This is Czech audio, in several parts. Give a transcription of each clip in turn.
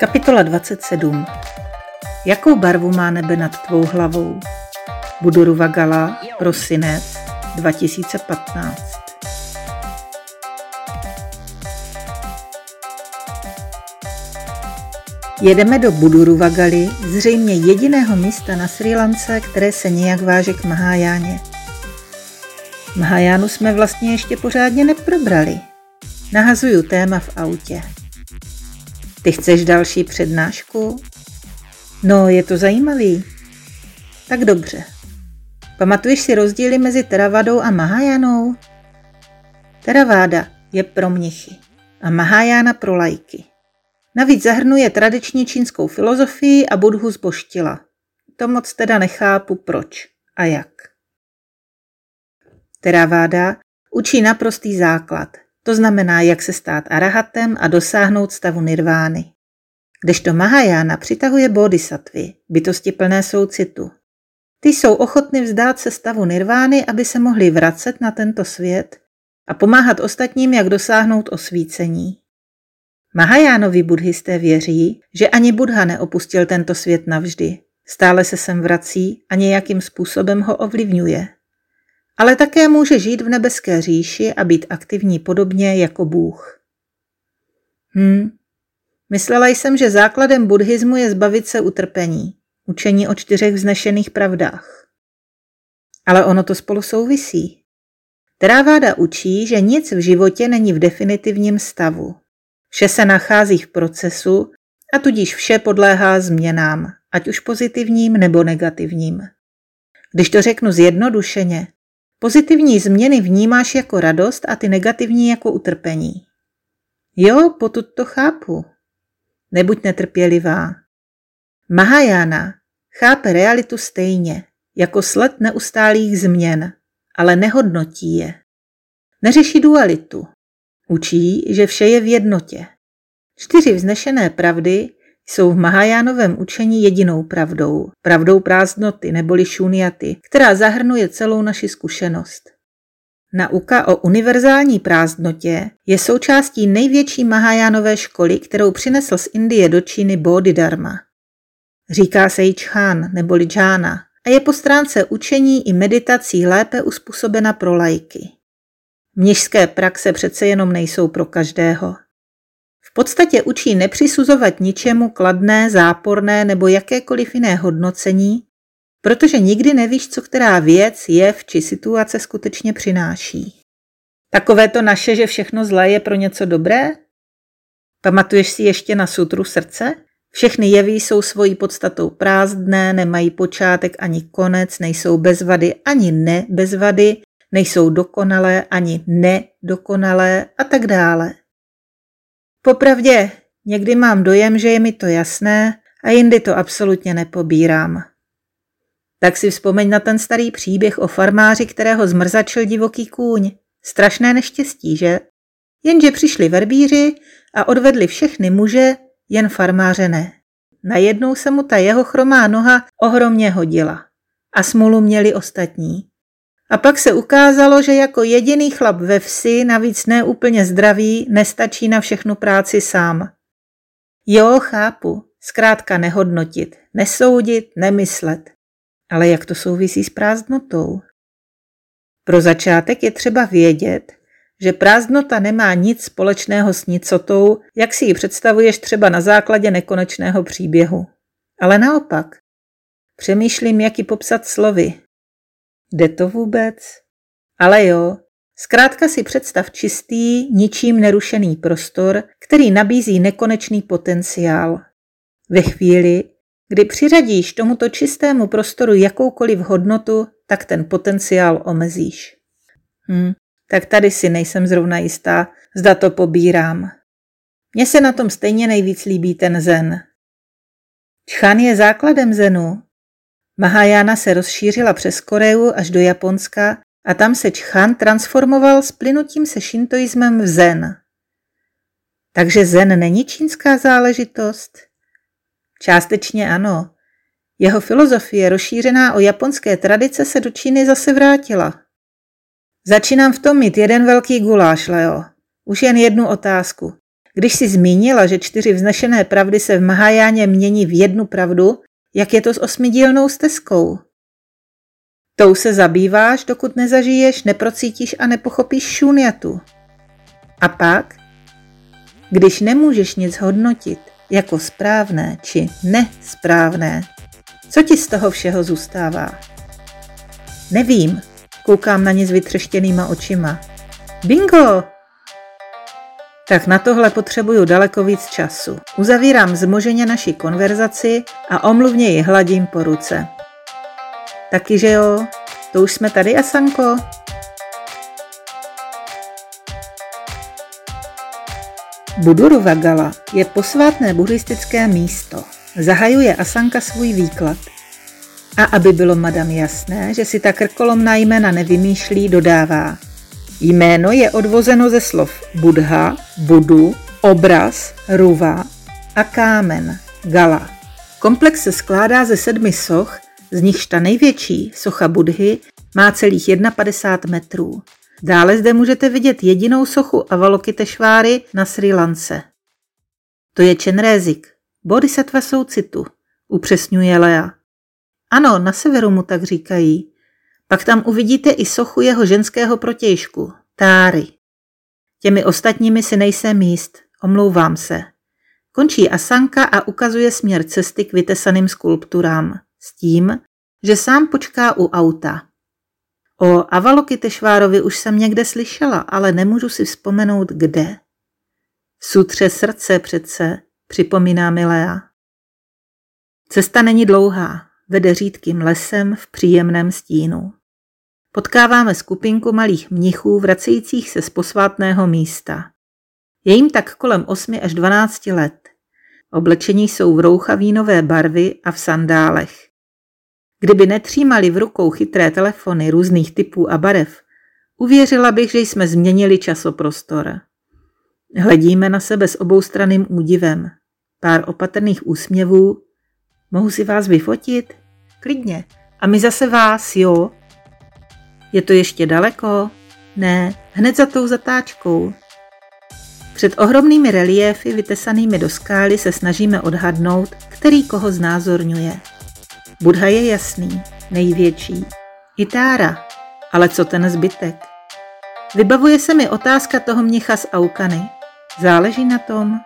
Kapitola 27 Jakou barvu má nebe nad tvou hlavou? Budurova Gala, prosinec 2015 Jedeme do Buduruvagaly, zřejmě jediného místa na Sri Lance, které se nějak váže k Mahajáně. Mahajánu jsme vlastně ještě pořádně neprobrali. Nahazuju téma v autě. Ty chceš další přednášku? No, je to zajímavý. Tak dobře. Pamatuješ si rozdíly mezi Teravadou a Mahajánou? Teraváda je pro mnichy a Mahajána pro lajky. Navíc zahrnuje tradiční čínskou filozofii a budhu zboštila. To moc teda nechápu proč a jak. Teraváda učí naprostý základ, to znamená, jak se stát arahatem a dosáhnout stavu nirvány. Kdežto Mahajana přitahuje bodhisattvy, bytosti plné soucitu. Ty jsou ochotny vzdát se stavu nirvány, aby se mohli vracet na tento svět a pomáhat ostatním, jak dosáhnout osvícení. Mahajánovi buddhisté věří, že ani Buddha neopustil tento svět navždy. Stále se sem vrací a nějakým způsobem ho ovlivňuje. Ale také může žít v nebeské říši a být aktivní podobně jako Bůh. Hm, myslela jsem, že základem buddhismu je zbavit se utrpení, učení o čtyřech vznešených pravdách. Ale ono to spolu souvisí. Teráváda učí, že nic v životě není v definitivním stavu. Vše se nachází v procesu a tudíž vše podléhá změnám, ať už pozitivním nebo negativním. Když to řeknu zjednodušeně, pozitivní změny vnímáš jako radost a ty negativní jako utrpení. Jo, potud to chápu. Nebuď netrpělivá. Mahajana chápe realitu stejně, jako sled neustálých změn, ale nehodnotí je. Neřeší dualitu, Učí, že vše je v jednotě. Čtyři vznešené pravdy jsou v Mahajánovém učení jedinou pravdou, pravdou prázdnoty neboli šuniaty, která zahrnuje celou naši zkušenost. Nauka o univerzální prázdnotě je součástí největší Mahajánové školy, kterou přinesl z Indie do Číny Bodhidharma. Říká se jí Chán neboli Džána a je po stránce učení i meditací lépe uspůsobena pro lajky. Mnižské praxe přece jenom nejsou pro každého. V podstatě učí nepřisuzovat ničemu kladné, záporné nebo jakékoliv jiné hodnocení, protože nikdy nevíš, co která věc, jev či situace skutečně přináší. Takové to naše, že všechno zlé je pro něco dobré? Pamatuješ si ještě na sutru srdce? Všechny jevy jsou svojí podstatou prázdné, nemají počátek ani konec, nejsou bez vady ani ne bez vady, nejsou dokonalé ani nedokonalé a tak dále. Popravdě, někdy mám dojem, že je mi to jasné a jindy to absolutně nepobírám. Tak si vzpomeň na ten starý příběh o farmáři, kterého zmrzačil divoký kůň. Strašné neštěstí, že? Jenže přišli verbíři a odvedli všechny muže, jen farmáře ne. Najednou se mu ta jeho chromá noha ohromně hodila. A smolu měli ostatní. A pak se ukázalo, že jako jediný chlap ve vsi, navíc neúplně zdravý, nestačí na všechnu práci sám. Jo, chápu, zkrátka nehodnotit, nesoudit, nemyslet. Ale jak to souvisí s prázdnotou? Pro začátek je třeba vědět, že prázdnota nemá nic společného s nicotou, jak si ji představuješ třeba na základě nekonečného příběhu. Ale naopak, přemýšlím, jak ji popsat slovy, Jde to vůbec? Ale jo, zkrátka si představ čistý, ničím nerušený prostor, který nabízí nekonečný potenciál. Ve chvíli, kdy přiřadíš tomuto čistému prostoru jakoukoliv hodnotu, tak ten potenciál omezíš. Hm, tak tady si nejsem zrovna jistá, zda to pobírám. Mně se na tom stejně nejvíc líbí ten zen. Čchan je základem zenu, Mahajana se rozšířila přes Koreu až do Japonska a tam se Čchan transformoval s plynutím se šintoismem v zen. Takže zen není čínská záležitost? Částečně ano. Jeho filozofie rozšířená o japonské tradice se do Číny zase vrátila. Začínám v tom mít jeden velký guláš, Leo. Už jen jednu otázku. Když si zmínila, že čtyři vznešené pravdy se v Mahajáně mění v jednu pravdu, jak je to s osmidílnou stezkou? Tou se zabýváš, dokud nezažiješ, neprocítíš a nepochopíš šuniatu. A pak, když nemůžeš nic hodnotit jako správné či nesprávné, co ti z toho všeho zůstává? Nevím, koukám na ně s vytřeštěnýma očima. Bingo! Tak na tohle potřebuju daleko víc času. Uzavírám zmoženě naši konverzaci a omluvně ji hladím po ruce. Taky, že jo? To už jsme tady, Asanko? Buduruvagala je posvátné buddhistické místo. Zahajuje Asanka svůj výklad. A aby bylo madam jasné, že si ta krkolomná jména nevymýšlí, dodává. Jméno je odvozeno ze slov Budha, Budu, obraz, ruva a kámen, gala. Komplex se skládá ze sedmi soch, z nichž ta největší, socha Budhy, má celých 51 metrů. Dále zde můžete vidět jedinou sochu Avalokiteshváry na Sri Lance. To je Čenrézik, bodhisattva soucitu, upřesňuje Lea. Ano, na severu mu tak říkají. Pak tam uvidíte i sochu jeho ženského protějšku, Táry. Těmi ostatními si nejsem míst, omlouvám se. Končí asanka a ukazuje směr cesty k vytesaným skulpturám s tím, že sám počká u auta. O Avalokiteshvárovi už jsem někde slyšela, ale nemůžu si vzpomenout kde. Sutře srdce přece, připomíná Milea. Cesta není dlouhá, vede řídkým lesem v příjemném stínu. Potkáváme skupinku malých mnichů vracejících se z posvátného místa. Je jim tak kolem 8 až 12 let. Oblečení jsou v roucha vínové barvy a v sandálech. Kdyby netřímali v rukou chytré telefony různých typů a barev, uvěřila bych, že jsme změnili časoprostor. Hledíme na sebe s oboustraným údivem. Pár opatrných úsměvů. Mohu si vás vyfotit? Klidně. A my zase vás, jo? Je to ještě daleko? Ne, hned za tou zatáčkou. Před ohromnými reliéfy vytesanými do skály se snažíme odhadnout, který koho znázorňuje. Budha je jasný, největší. I Tára, ale co ten zbytek? Vybavuje se mi otázka toho mnicha z Aukany. Záleží na tom?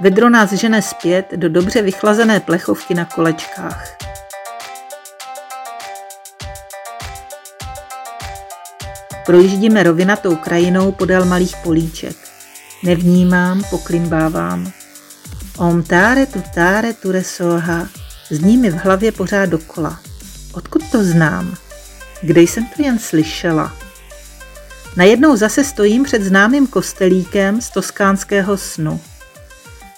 Vedro nás žene zpět do dobře vychlazené plechovky na kolečkách. Projíždíme rovinatou krajinou podél malých políček. Nevnímám, poklimbávám. Om táre tu táre tu resoha, Zní mi v hlavě pořád dokola. Odkud to znám? Kde jsem to jen slyšela? Najednou zase stojím před známým kostelíkem z toskánského snu.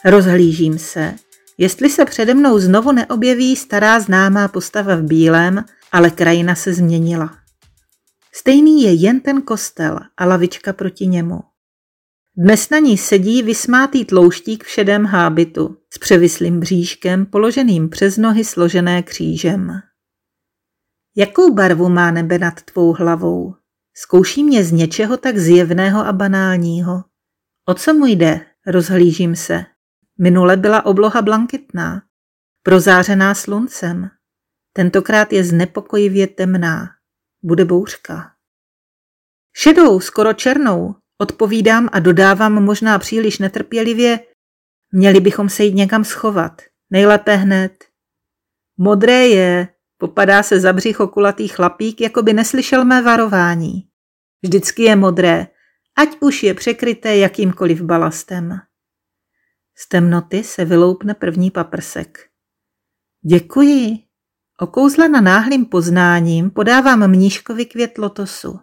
Rozhlížím se, jestli se přede mnou znovu neobjeví stará známá postava v bílém, ale krajina se změnila. Stejný je jen ten kostel a lavička proti němu. Dnes na ní sedí vysmátý tlouštík v šedém hábitu s převislým bříškem položeným přes nohy složené křížem. Jakou barvu má nebe nad tvou hlavou? Zkouší mě z něčeho tak zjevného a banálního. O co mu jde? Rozhlížím se. Minule byla obloha blankitná, prozářená sluncem. Tentokrát je znepokojivě temná. Bude bouřka. Šedou, skoro černou, Odpovídám a dodávám možná příliš netrpělivě, měli bychom se jít někam schovat, nejlépe hned. Modré je, popadá se za břicho kulatý chlapík, jako by neslyšel mé varování. Vždycky je modré, ať už je překryté jakýmkoliv balastem. Z temnoty se vyloupne první paprsek. Děkuji. Okouzlena náhlým poznáním podávám mnížkovi květ lotosu.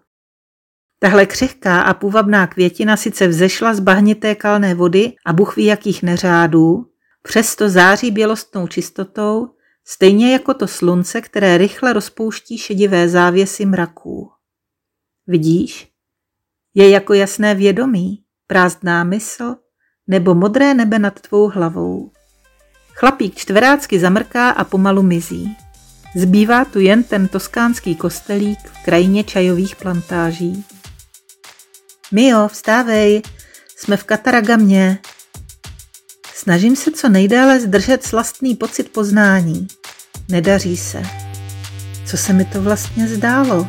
Tahle křehká a půvabná květina sice vzešla z bahnité kalné vody a buchví jakých neřádů, přesto září bělostnou čistotou, stejně jako to slunce, které rychle rozpouští šedivé závěsy mraků. Vidíš? Je jako jasné vědomí, prázdná mysl nebo modré nebe nad tvou hlavou. Chlapík čtverácky zamrká a pomalu mizí. Zbývá tu jen ten toskánský kostelík v krajině čajových plantáží. Mio, vstávej, jsme v Kataragamě, Snažím se co nejdéle zdržet slastný pocit poznání. Nedaří se. Co se mi to vlastně zdálo?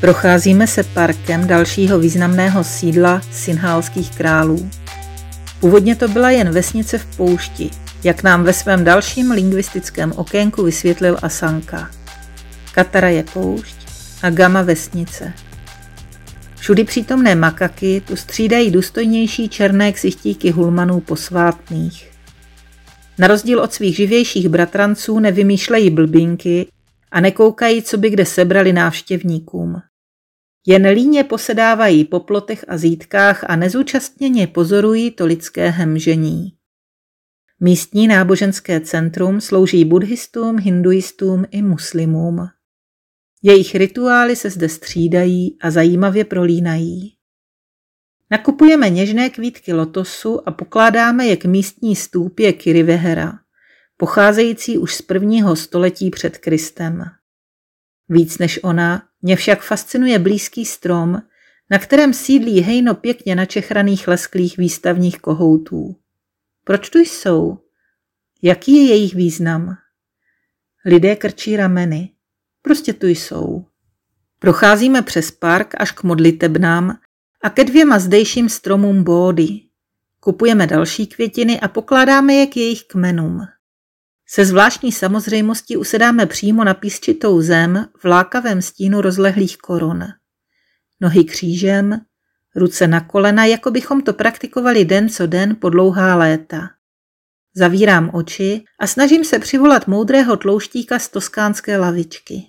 Procházíme se parkem dalšího významného sídla synhálských králů. Původně to byla jen vesnice v poušti, jak nám ve svém dalším lingvistickém okénku vysvětlil Asanka. Katara je poušť a Gama vesnice. Všudy přítomné makaky tu střídají důstojnější černé ksichtíky hulmanů posvátných. Na rozdíl od svých živějších bratranců nevymýšlejí blbinky a nekoukají, co by kde sebrali návštěvníkům. Jen líně posedávají po plotech a zítkách a nezúčastněně pozorují to lidské hemžení. Místní náboženské centrum slouží buddhistům, hinduistům i muslimům. Jejich rituály se zde střídají a zajímavě prolínají. Nakupujeme něžné kvítky lotosu a pokládáme je k místní stůpě Kirivehera, pocházející už z prvního století před Kristem. Víc než ona, mě však fascinuje blízký strom, na kterém sídlí hejno pěkně načechraných lesklých výstavních kohoutů. Proč tu jsou? Jaký je jejich význam? Lidé krčí rameny. Prostě tu jsou. Procházíme přes park až k modlitebnám a ke dvěma zdejším stromům bódy. Kupujeme další květiny a pokládáme je k jejich kmenům. Se zvláštní samozřejmostí usedáme přímo na písčitou zem v lákavém stínu rozlehlých korun. Nohy křížem, ruce na kolena, jako bychom to praktikovali den co den po dlouhá léta. Zavírám oči a snažím se přivolat moudrého tlouštíka z toskánské lavičky.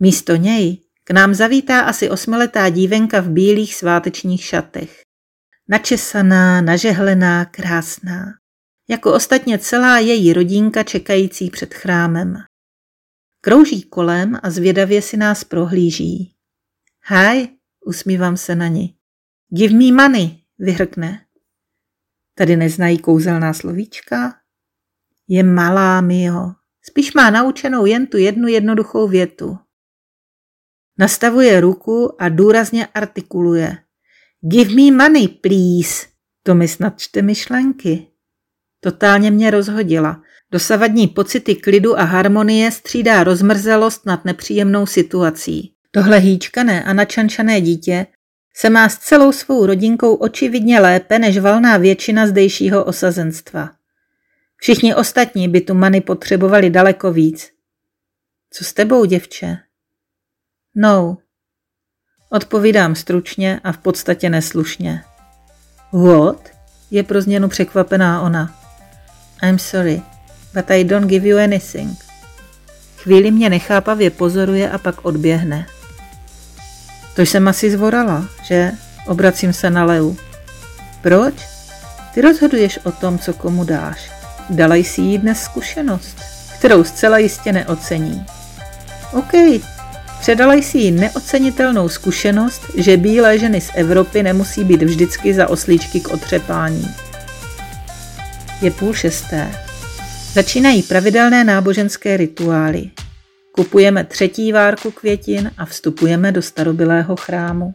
Místo něj k nám zavítá asi osmiletá dívenka v bílých svátečních šatech. Načesaná, nažehlená, krásná jako ostatně celá její rodinka čekající před chrámem. Krouží kolem a zvědavě si nás prohlíží. Hi, usmívám se na ní. Give me money, vyhrkne. Tady neznají kouzelná slovíčka? Je malá, Mio. Spíš má naučenou jen tu jednu jednoduchou větu. Nastavuje ruku a důrazně artikuluje. Give me money, please. To mi snad čte myšlenky. Totálně mě rozhodila. Dosavadní pocity klidu a harmonie střídá rozmrzelost nad nepříjemnou situací. Tohle hýčkané a načančané dítě se má s celou svou rodinkou očividně lépe než valná většina zdejšího osazenstva. Všichni ostatní by tu many potřebovali daleko víc. Co s tebou, děvče? No. Odpovídám stručně a v podstatě neslušně. What? Je pro změnu překvapená ona. I'm sorry, but I don't give you anything. Chvíli mě nechápavě pozoruje a pak odběhne. To jsem asi zvorala, že? Obracím se na Leu. Proč? Ty rozhoduješ o tom, co komu dáš. Dala jsi jí dnes zkušenost, kterou zcela jistě neocení. OK, předala jsi jí neocenitelnou zkušenost, že bílé ženy z Evropy nemusí být vždycky za oslíčky k otřepání. Je půl šesté. Začínají pravidelné náboženské rituály. Kupujeme třetí várku květin a vstupujeme do starobylého chrámu.